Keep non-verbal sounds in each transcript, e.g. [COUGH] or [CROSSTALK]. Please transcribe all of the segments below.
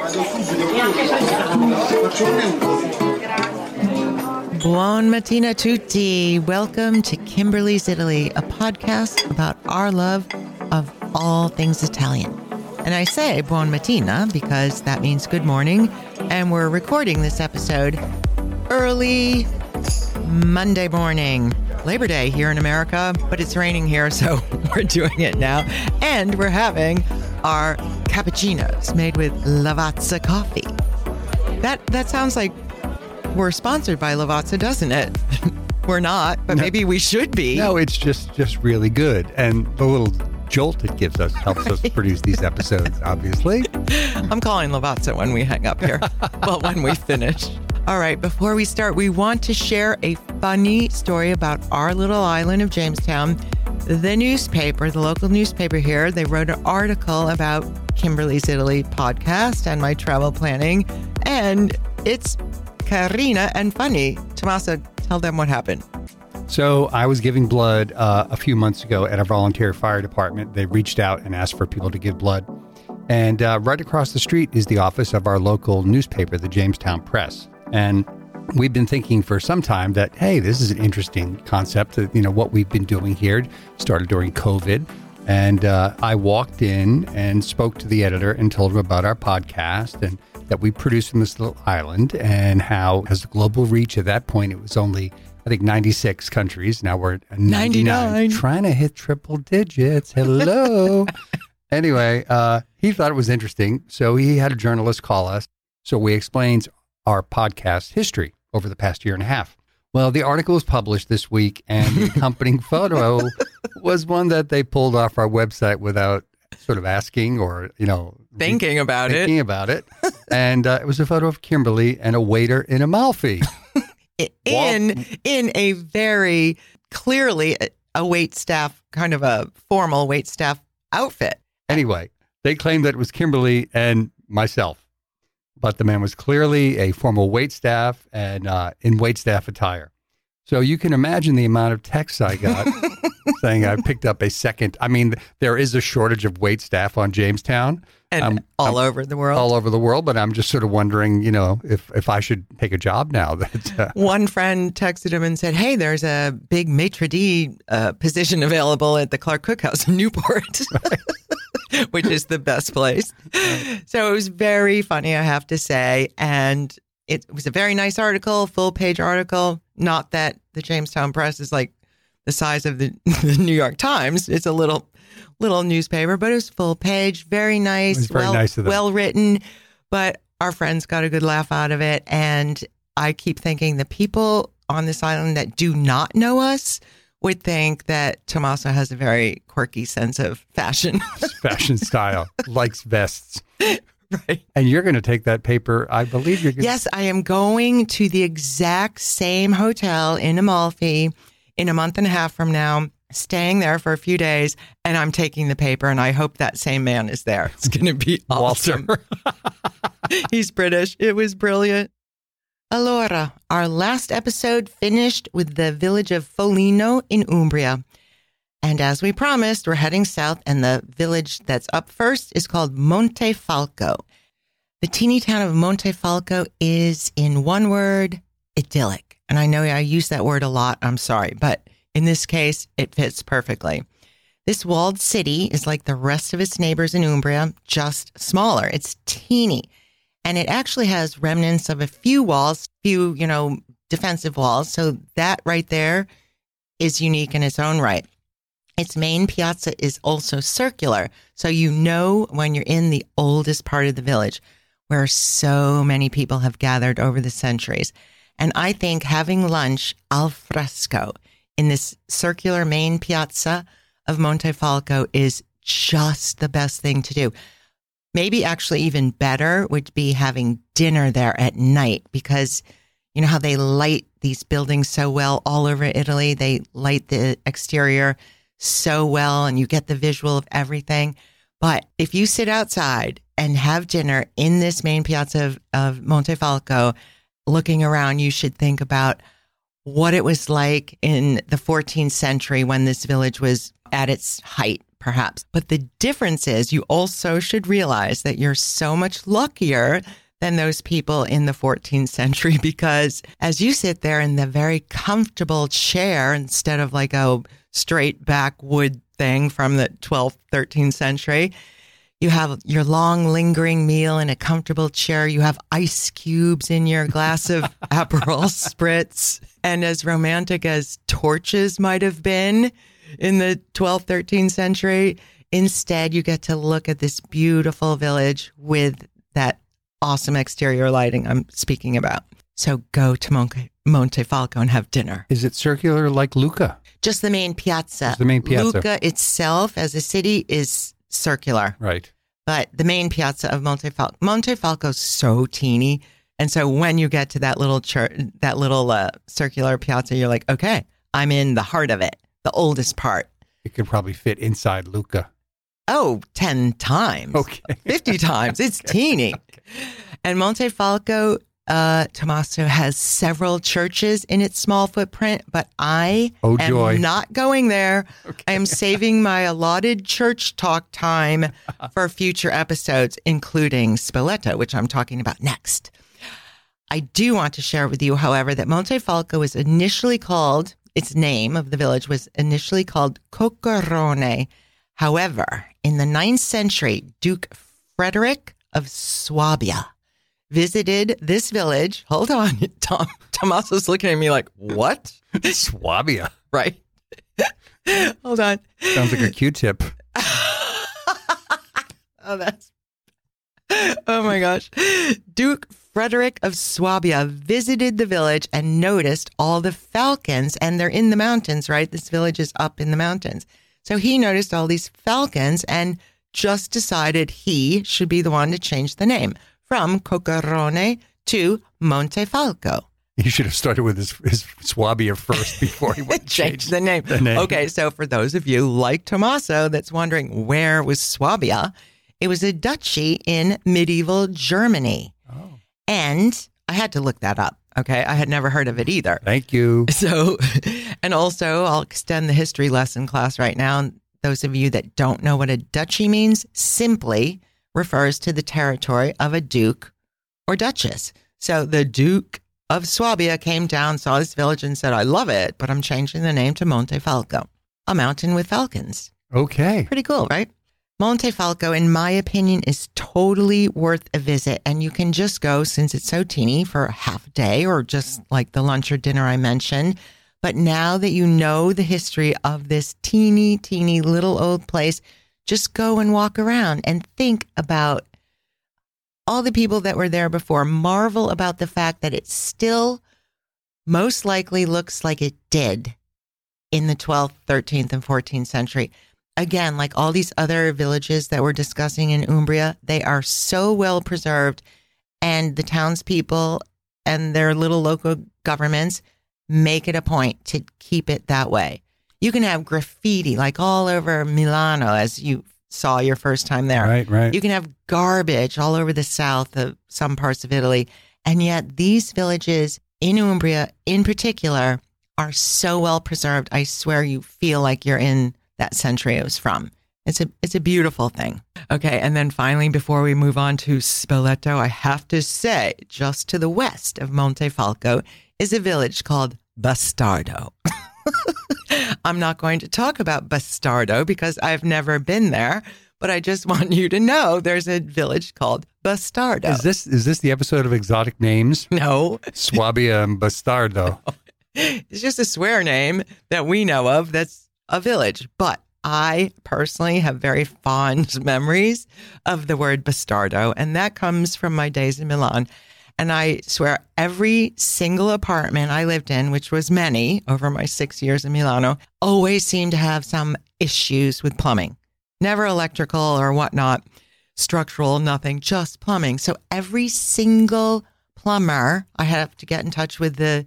Buon mattina tutti. Welcome to Kimberly's Italy, a podcast about our love of all things Italian. And I say buon mattina because that means good morning. And we're recording this episode early Monday morning, Labor Day here in America, but it's raining here, so [LAUGHS] we're doing it now. And we're having our cappuccinos made with Lavazza coffee. That that sounds like we're sponsored by Lavazza, doesn't it? [LAUGHS] we're not, but No. maybe we should be. No, it's just just really good, and the little jolt it gives us helps us produce these episodes. [LAUGHS] Obviously, I'm calling Lavazza when we hang up here. [LAUGHS] well, when we finish. All right, before we start, we want to share a funny story about our little island of Jamestown. The newspaper, the local newspaper here, they wrote an article about Kimberly's Italy podcast and my travel planning. And it's Karina and funny. Tommaso, tell them what happened. so I was giving blood uh, a few months ago at a volunteer fire department. They reached out and asked for people to give blood, and uh, right across the street is the office of our local newspaper, the Jamestown Press, and. We've been thinking for some time that hey, this is an interesting concept. That, you know what we've been doing here started during COVID, And uh, I walked in and spoke to the editor and told him about our podcast and that we produced from this little island and how, as a global reach at that point, it was only, I think, 96 countries. Now we're at 99, 99. trying to hit triple digits. Hello. [LAUGHS] anyway, uh, he thought it was interesting. So he had a journalist call us. So we explained our podcast history over the past year and a half. Well, the article was published this week, and the accompanying [LAUGHS] photo was one that they pulled off our website without sort of asking or, you know, Thinking about thinking it. about it. And uh, it was a photo of Kimberly and a waiter in Amalfi. [LAUGHS] in in a very clearly a- a wait staff kind of a formal wait staff outfit. Anyway, they claimed that it was Kimberly and myself, but the man was clearly a formal wait staff and uh, in wait staff attire. So you can imagine the amount of texts I got [LAUGHS] saying I picked up a second. I mean, there is a shortage of wait staff on Jamestown and Um, all over the world. all over the world, but I'm just sort of wondering, you know, if if I should take a job now [LAUGHS] that uh, One friend texted him and said, "Hey, there's a big maitre d uh, position available at the Clarke Cooke House in Newport." [LAUGHS] [LAUGHS] Which is the best place. So it was very funny, I have to say. And it was a very nice article, full page article. Not that the Jamestown Press is like the size of the, [LAUGHS] the New York Times. It's a little little newspaper, but it was full page, very nice, very well, nice well written. But our friends got a good laugh out of it. And I keep thinking the people on this island that do not know us would think that Tommaso has a very quirky sense of fashion. fashion style [LAUGHS] likes vests. right. And you're going to take that paper. I believe you're going Yes, I am going to the exact same hotel in Amalfi in a month and a half from now, staying there for a few days, and I'm taking the paper, and I hope that same man is there. It's going to be awesome. [LAUGHS] He's British. It was brilliant. Allora, our last episode finished with the village of Foligno in Umbria. And as we promised, we're heading south, and the village that's up first is called Montefalco. The teeny town of Montefalco is, in one word, idyllic. And I know I use that word a lot. I'm sorry, but in this case, it fits perfectly. This walled city is like the rest of its neighbors in Umbria, just smaller. It's teeny. And it actually has remnants of a few walls, few, you know, defensive walls. So that right there is unique in its own right. Its main piazza is also circular. So you know when you're in the oldest part of the village where so many people have gathered over the centuries. And I think having lunch al fresco in this circular main piazza of Montefalco is just the best thing to do. Maybe actually even better would be having dinner there at night because you know how they light these buildings so well all over Italy. They light the exterior so well and you get the visual of everything. But if you sit outside and have dinner in this main piazza of, of Montefalco, looking around, you should think about what it was like in the 14th century when this village was at its height, perhaps. But the difference is you also should realize that you're so much luckier than those people in the 14th century [LAUGHS] because as you sit there in the very comfortable chair instead of like a straight back wood thing from the 12th, 13th century, you have your long lingering meal in a comfortable chair. You have ice cubes in your glass of [LAUGHS] Aperol spritz. And as romantic as torches might have been in the 12th, 13th century, instead you get to look at this beautiful village with that awesome exterior lighting I'm speaking about. So go to Monte, Monte Falco and have dinner. Is it circular like Lucca? Just the main piazza. Just the main piazza. Lucca itself as a city is circular, Right. but the main piazza of Monte Falco, Monte Falco's so teeny. And so when you get to that little church, that little uh, circular piazza, you're like, okay, I'm in the heart of it, the oldest part. It could probably fit inside Lucca. Oh, 10 times. Okay. [LAUGHS] 50 times. It's [LAUGHS] teeny. And Monte Falco, uh, Tommaso has several churches in its small footprint, but I Oh, am joy. not going there. I am saving [LAUGHS] my allotted church talk time for future episodes, including Spoleto, which I'm talking about next. I do want to share with you, however, that Monte Falco was initially called, its name of the village was initially called Coccorone. However, in the ninth century, Duke Frederick of Swabia visited this village. Hold on. [LAUGHS] Tom, Tommaso's looking at me like, what? [LAUGHS] Swabia. Right. [LAUGHS] Hold on. Sounds like a Q-tip. Oh, that's. Oh my gosh. Duke Frederick of Swabia visited the village and noticed all the falcons, and they're in the mountains, right? This village is up in the mountains. So he noticed all these falcons and just decided he should be the one to change the name from Coccorone to Monte Falco. He should have started with his, his Swabia first before he [LAUGHS] went change change the name. the name. Okay, so for those of you like Tommaso that's wondering where was Swabia, it was a duchy in medieval Germany. And I had to look that up. Okay, I had never heard of it either. Thank you. [LAUGHS] So, and also I'll extend the history lesson class right now. Those of you that don't know what a duchy means, simply refers to the territory of a duke or duchess. So the Duke of Swabia came down, saw this village, and said, I love it, but I'm changing the name to Monte Falco, a mountain with falcons. Okay. Pretty cool, right? Monte Falco, in my opinion, is totally worth a visit. And you can just go, since it's so teeny, for a half a day or just like the lunch or dinner I mentioned. But now that you know the history of this teeny, teeny little old place, just go and walk around and think about all the people that were there before. Marvel about the fact that it still most likely looks like it did in the 12th, 13th, and 14th century. Again, like all these other villages that we're discussing in Umbria, they are so well preserved, and the townspeople and their little local governments make it a point to keep it that way. You can have graffiti like all over Milano, as you saw your first time there. Right, right. You can have garbage all over the south of some parts of Italy. And yet, these villages in Umbria, in particular, are so well preserved. I swear you feel like you're in that century it was from. It's a it's a beautiful thing. Okay, and then finally, before we move on to Spoleto, I have to say, just to the west of Monte Falco is a village called Bastardo. [LAUGHS] I'm not going to talk about Bastardo because I've never been there, but I just want you to know there's a village called Bastardo. Is this is this the episode of Exotic Names? [LAUGHS] no, Swabia and Bastardo. [LAUGHS] it's just a swear name that we know of that's a village. But I personally have very fond [LAUGHS] memories of the word bastardo, and that comes from my days in Milan. And I swear every single apartment I lived in, which was many over my six years in Milano, always seemed to have some issues with plumbing. Never electrical or whatnot, structural, nothing, just plumbing. So every single plumber, I have to get in touch with the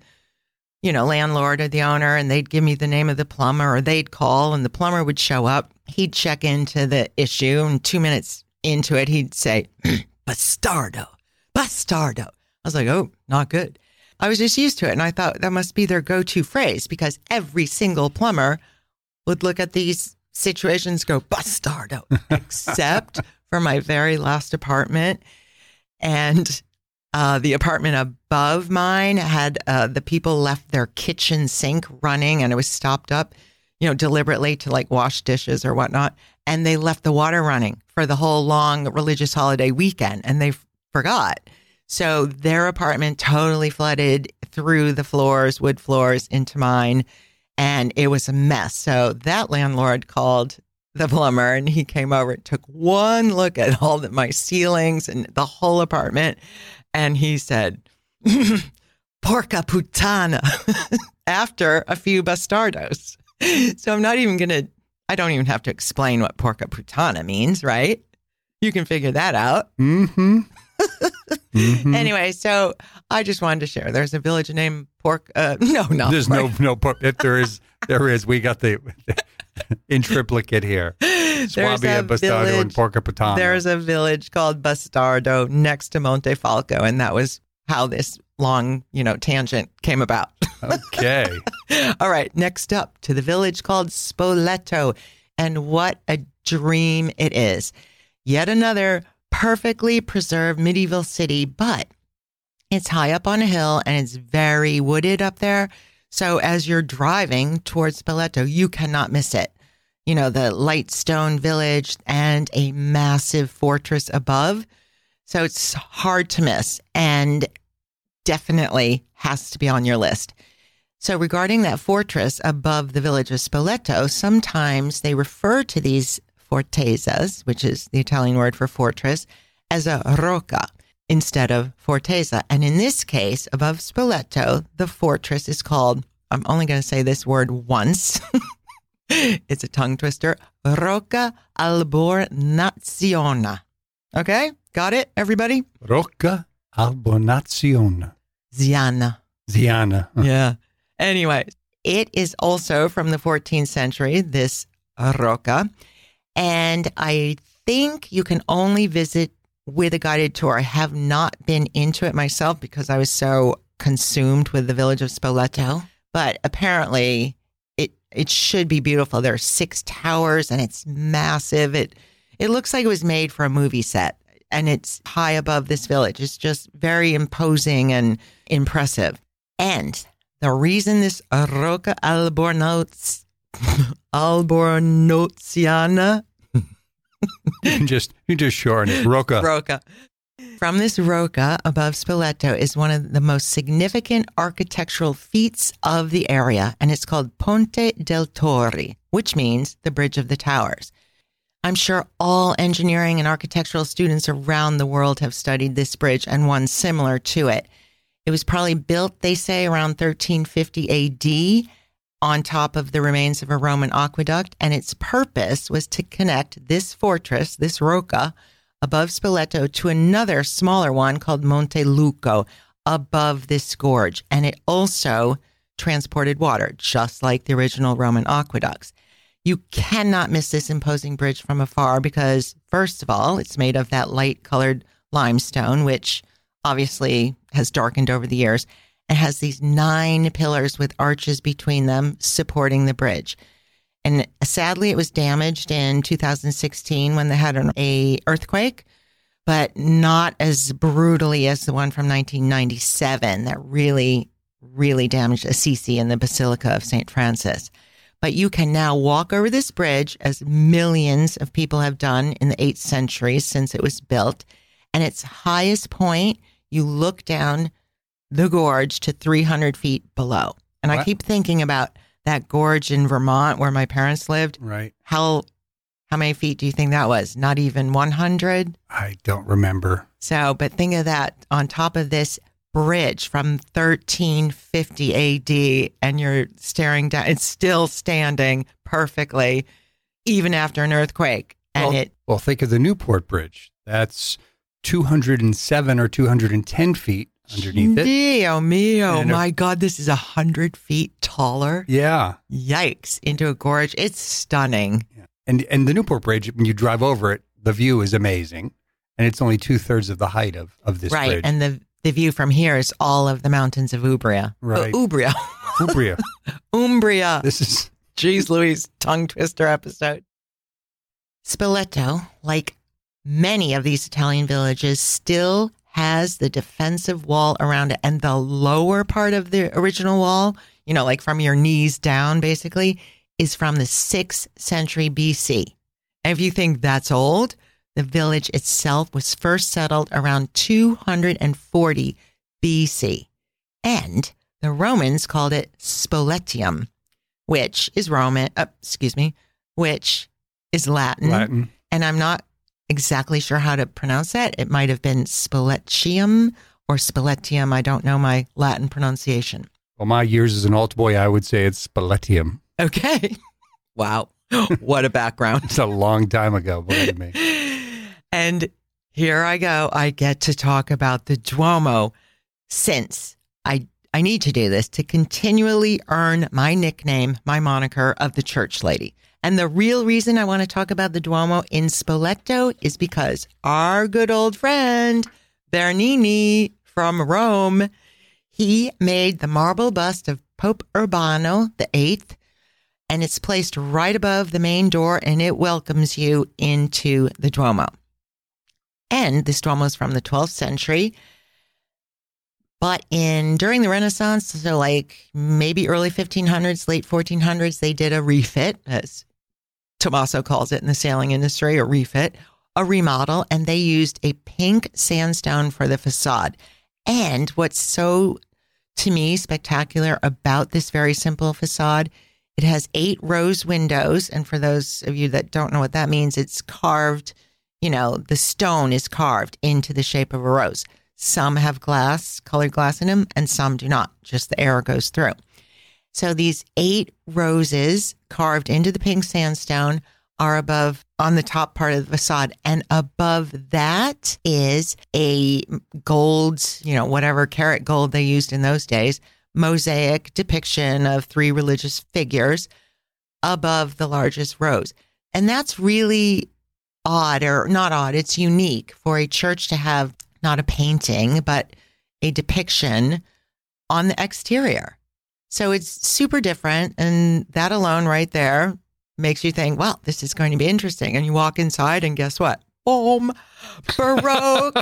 you know, landlord or the owner, and they'd give me the name of the plumber, or they'd call, and the plumber would show up. He'd check into the issue, and two minutes into it, he'd say, [CLEARS THROAT] Bastardo, Bastardo. I was like, oh, not good. I was just used to it, and I thought that must be their go to phrase because every single plumber would look at these situations go bastardo, [LAUGHS] except for my very last apartment. And uh, the apartment above mine had uh, the people left their kitchen sink running and it was stopped up, you know, deliberately to like wash dishes or whatnot. And they left the water running for the whole long religious holiday weekend and they f- forgot. So their apartment totally flooded through the floors, wood floors into mine. And it was a mess. So that landlord called the plumber and he came over and took one look at all the, my ceilings and the whole apartment. And he said, [LAUGHS] Porca putana, [LAUGHS] after a few bastardos. So I'm not even going to, I don't even have to explain what porca putana means, right? You can figure that out. Mm-hmm. [LAUGHS] mm-hmm. Anyway, so I just wanted to share. There's a village named Pork. Uh, no, no. There's right. no no. If there is, there is. We got the in triplicate here. Swabia, Bastardo, village, and Porca. There's a village called Bastardo next to Monte Falco, and that was how this long, you know, tangent came about. [LAUGHS] Okay. All right. Next up to the village called Spoleto, and what a dream it is! Yet another perfectly preserved medieval city, but it's high up on a hill and it's very wooded up there. So as you're driving towards Spoleto, you cannot miss it. You know, the light stone village and a massive fortress above. So it's hard to miss and definitely has to be on your list. So regarding that fortress above the village of Spoleto, sometimes they refer to these fortezas, which is the Italian word for fortress, as a rocca instead of fortezza. And in this case, above Spoleto, the fortress is called, I'm only going to say this word once. [LAUGHS] [LAUGHS] it's a tongue twister, Rocca Albornaziona. Okay? Got it, everybody? Rocca Albornaziona. Ziana. Ziana. [LAUGHS] Yeah. Anyway, it is also from the 14th century, this Rocca. And I think you can only visit with a guided tour. I have not been into it myself because I was so consumed with the village of Spoleto. But apparently, it should be beautiful. There are six towers and it's massive. It it looks like it was made for a movie set, and it's high above this village. It's just very imposing and impressive. And the reason this Rocca Albornoz [LAUGHS] Albornoziana you [LAUGHS] just you just shorten it. Rocca. Rocca. From this Rocca above Spoleto is one of the most significant architectural feats of the area, and it's called Ponte del Torri, which means the Bridge of the Towers. I'm sure all engineering and architectural students around the world have studied this bridge and one similar to it. It was probably built, they say, around 1350 AD on top of the remains of a Roman aqueduct, and its purpose was to connect this fortress, this Rocca, above Spoleto to another smaller one called Monte Luco above this gorge. And it also transported water, just like the original Roman aqueducts. You cannot miss this imposing bridge from afar because, first of all, it's made of that light colored limestone, which obviously has darkened over the years. It has these nine pillars with arches between them supporting the bridge. And sadly, it was damaged in 2016 when they had an a earthquake, but not as brutally as the one from 1997 that really, really damaged Assisi and the Basilica of St. Francis. But you can now walk over this bridge as millions of people have done in the eighth century since it was built. And its highest point, you look down the gorge to 300 feet below. And what? I keep thinking about that gorge in Vermont where my parents lived. Right. How how many feet do you think that was? Not even 100? I don't remember. So, but think of that on top of this bridge from 1350 AD and you're staring down it's still standing perfectly even after an earthquake and well, it Well, think of the Newport Bridge. That's 207 or 210 feet underneath it. Dio mio. My God, this is a hundred feet taller. Yeah. Yikes. Into a gorge. It's stunning. Yeah. And and the Newport Bridge, when you drive over it, the view is amazing. And it's only two thirds of the height of, of this right. bridge. And the the view from here is all of the mountains of Ubria. Right. Uh, Ubria. [LAUGHS] Ubria. Umbria. This is Jeez Louise, tongue twister episode. Spoleto, like many of these Italian villages, still has the defensive wall around it. And the lower part of the original wall, you know, like from your knees down, basically, is from the sixth century BC. And if you think that's old, the village itself was first settled around 240 BC. And the Romans called it Spoletium, which is Roman, uh, excuse me, which is Latin. Latin. And I'm not exactly sure how to pronounce that. It might have been Spoletium or Spoletium. I don't know my Latin pronunciation. Well, my years as an alt boy, I would say it's Spaletium. Okay. [LAUGHS] Wow. [GASPS] what a background. It's a long time ago, believe me. [LAUGHS] And here I go. I get to talk about the Duomo since I I need to do this to continually earn my nickname, my moniker of the church lady. And the real reason I want to talk about the Duomo in Spoleto is because our good old friend Bernini from Rome, he made the marble bust of Pope Urbano the Eighth, and it's placed right above the main door, and it welcomes you into the Duomo. And this Duomo is from the 12th century. But in during the Renaissance, so like maybe early 1500s, late 1400s, they did a refit, as Tommaso calls it in the sailing industry, a refit, a remodel, and they used a pink sandstone for the facade. And what's so, to me, spectacular about this very simple facade, it has eight rose windows. And for those of you that don't know what that means, it's carved, you know, the stone is carved into the shape of a rose. Some have glass, colored glass in them, and some do not. Just the air goes through. So these eight roses carved into the pink sandstone are above on the top part of the facade. And above that is a gold, you know, whatever carat gold they used in those days, mosaic depiction of three religious figures above the largest rose. And that's really odd or not odd. It's unique for a church to have not a painting, but a depiction on the exterior. So it's super different. And that alone right there makes you think, well, this is going to be interesting. And you walk inside and guess what? Boom, Baroque.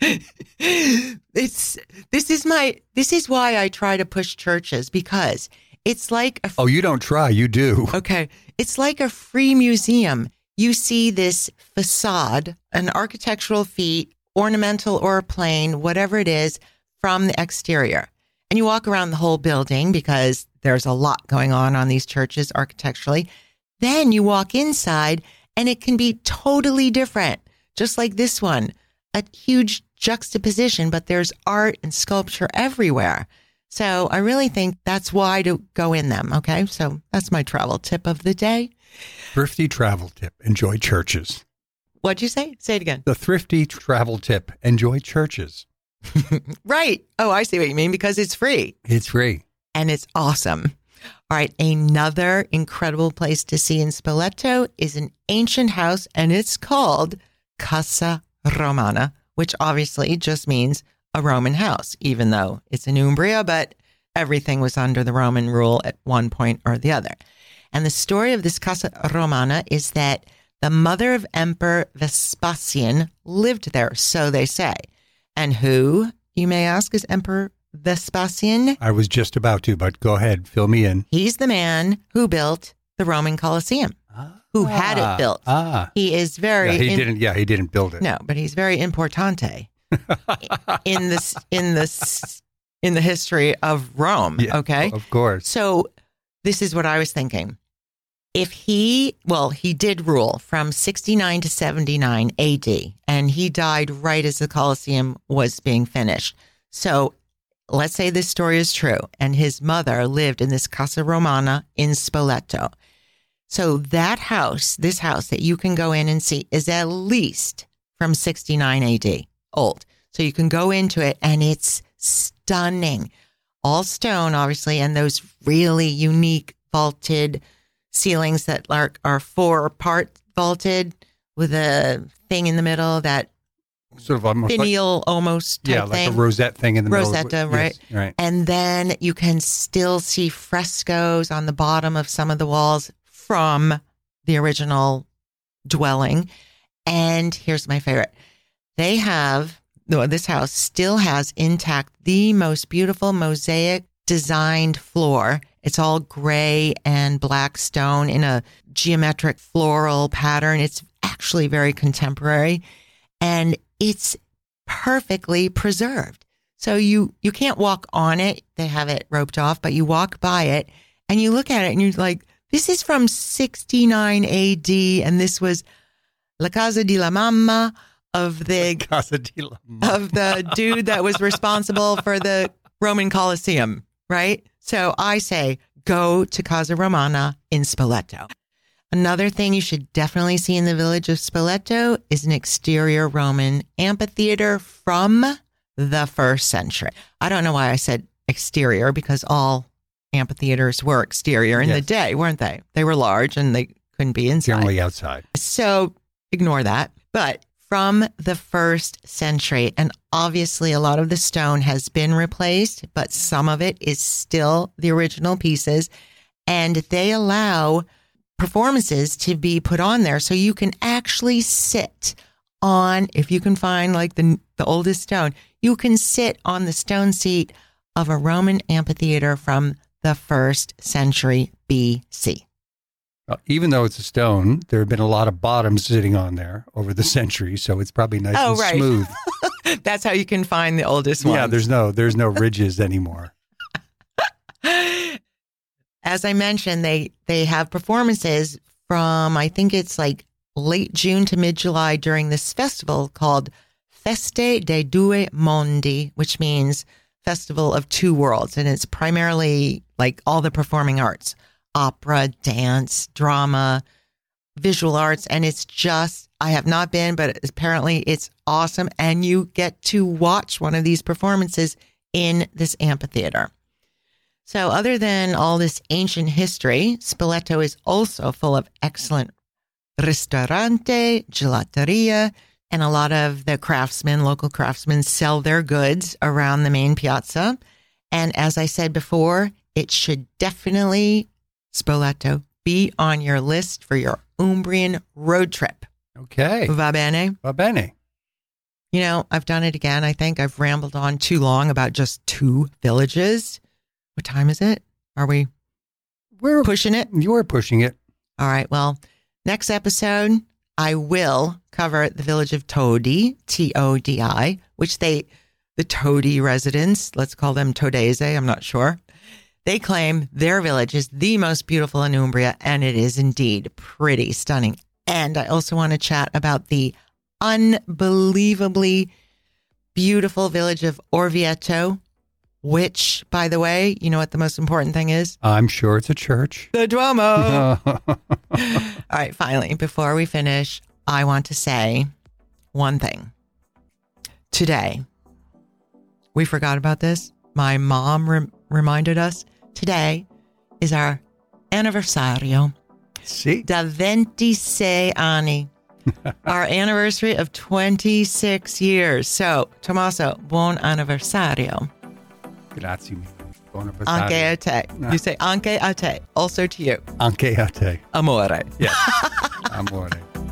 [LAUGHS] it's this is my this is why I try to push churches because it's like a Oh, you don't try, you do. Okay. It's like a free museum. You see this facade, an architectural feat, ornamental or plain, whatever it is, from the exterior. And you walk around the whole building because there's a lot going on on these churches architecturally. Then you walk inside and it can be totally different, just like this one, a huge juxtaposition, but there's art and sculpture everywhere. So I really think that's why to go in them. Okay. So that's my travel tip of the day. Thrifty travel tip enjoy churches. What'd you say? Say it again. The thrifty travel tip enjoy churches. Right. Oh, I see what you mean because it's free It's free. and it's awesome. All right. Another incredible place to see in Spoleto is an ancient house and it's called Casa Romana, which obviously just means a Roman house, even though it's in Umbria, but everything was under the Roman rule at one point or the other. And the story of this Casa Romana is that the mother of Emperor Vespasian lived there, so they say. And who, you may ask, is Emperor Vespasian? I was just about to, but go ahead, fill me in. He's the man who built the Roman Colosseum, who had it built. Ah. He is very Yeah, he in- didn't yeah, he didn't build it. no, but he's very importante [LAUGHS] in this in this in the history of Rome. Yeah, okay, Of course. so this is what I was thinking. If he, well, he did rule from 69 to 79 AD, and he died right as the Colosseum was being finished. So let's say this story is true, and his mother lived in this Casa Romana in Spoleto. So that house, this house that you can go in and see, is at least from 69 AD, old. So you can go into it, and it's stunning all stone, obviously, and those really unique vaulted ceilings that are, are four part vaulted with a thing in the middle that sort of almost like, finial almost type yeah, like thing. a rosette thing in the middle. Rosetta, Yes, right. right. and then you can still see frescoes on the bottom of some of the walls from the original dwelling. And here's my favorite. They have, no, this house still has intact the most beautiful mosaic designed floor. It's all gray and black stone in a geometric floral pattern. It's actually very contemporary and it's perfectly preserved. So you you can't walk on it. They have it roped off, but you walk by it and you look at it and you're like, this is from 69 AD and this was La Casa di la Mamma of the Casa di la Mamma. of the dude that was responsible for the Roman Colosseum, right? So I say go to Casa Romana in Spoleto. Another thing you should definitely see in the village of Spoleto is an exterior Roman amphitheater from the first century. I don't know why I said exterior because all amphitheaters were exterior in the day, weren't they? They were large and they couldn't be inside. Generally outside. So ignore that. But from the first century, and obviously a lot of the stone has been replaced, but some of it is still the original pieces. And they allow performances to be put on there so you can actually sit on, if you can find like the, the oldest stone, you can sit on the stone seat of a Roman amphitheater from the first century BC. Uh, even though it's a stone, there have been a lot of bottoms sitting on there over the centuries, so it's probably nice Oh, and right. smooth. [LAUGHS] That's how you can find the oldest one. yeah, there's no there's no ridges anymore. [LAUGHS] As I mentioned, they they have performances from I think it's like late June to mid July during this festival called Feste dei Due Mondi, which means Festival of Two Worlds, and it's primarily like all the performing arts, opera, dance, drama, visual arts, and it's just I have not been, but apparently it's awesome, and you get to watch one of these performances in this amphitheater. So, other than all this ancient history, Spoleto is also full of excellent ristorante, gelateria, and a lot of the craftsmen, local craftsmen, sell their goods around the main piazza. And as I said before, it should definitely, Spoleto, be on your list for your Umbrian road trip. Okay. Va bene? Va bene. You know, I've done it again. I think I've rambled on too long about just two villages. What time is it? Are we We're pushing it? you're pushing it. All right. Well, next episode, I will cover the village of Todi, T O D I, which they, the Todi residents, let's call them Todese, I'm not sure. They claim their village is the most beautiful in Umbria, and it is indeed pretty stunning. And I also want to chat about the unbelievably beautiful village of Orvieto, which, by the way, you know what the most important thing is? I'm sure it's a church. The Duomo. [LAUGHS] All right, finally, before we finish, I want to say one thing. Today, we forgot about this. My mom rem- reminded us today is our anniversario See? da 26 anni, [LAUGHS] our anniversary of 26 years. So, Tommaso, buon anniversario. Grazie mille. Buon Anche a te. Ah. You say anche a te, also to you. Anche a te. Amore. Yes. Amore.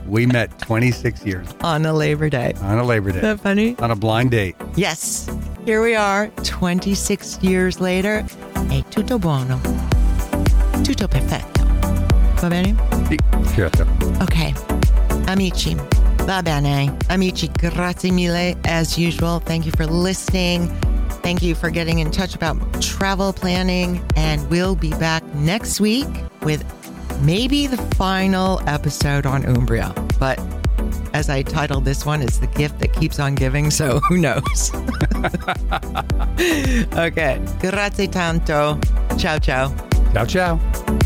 We met 26 years On a Labor Day. on a Labor Isn't Day that funny? on a blind date. Yes. Here we are, 26 years later. E tutto buono. Tutto perfetto. Va bene? Sì, certo. Ok. Amici. Va bene. Amici, grazie mille as usual. Thank you for listening. Thank you for getting in touch about travel planning. And we'll be back next week with maybe the final episode on Umbria. But as I titled this one, it's the gift that keeps on giving. So [LAUGHS] who knows? [LAUGHS] okay. Grazie tanto. Ciao, ciao. Ciao, ciao.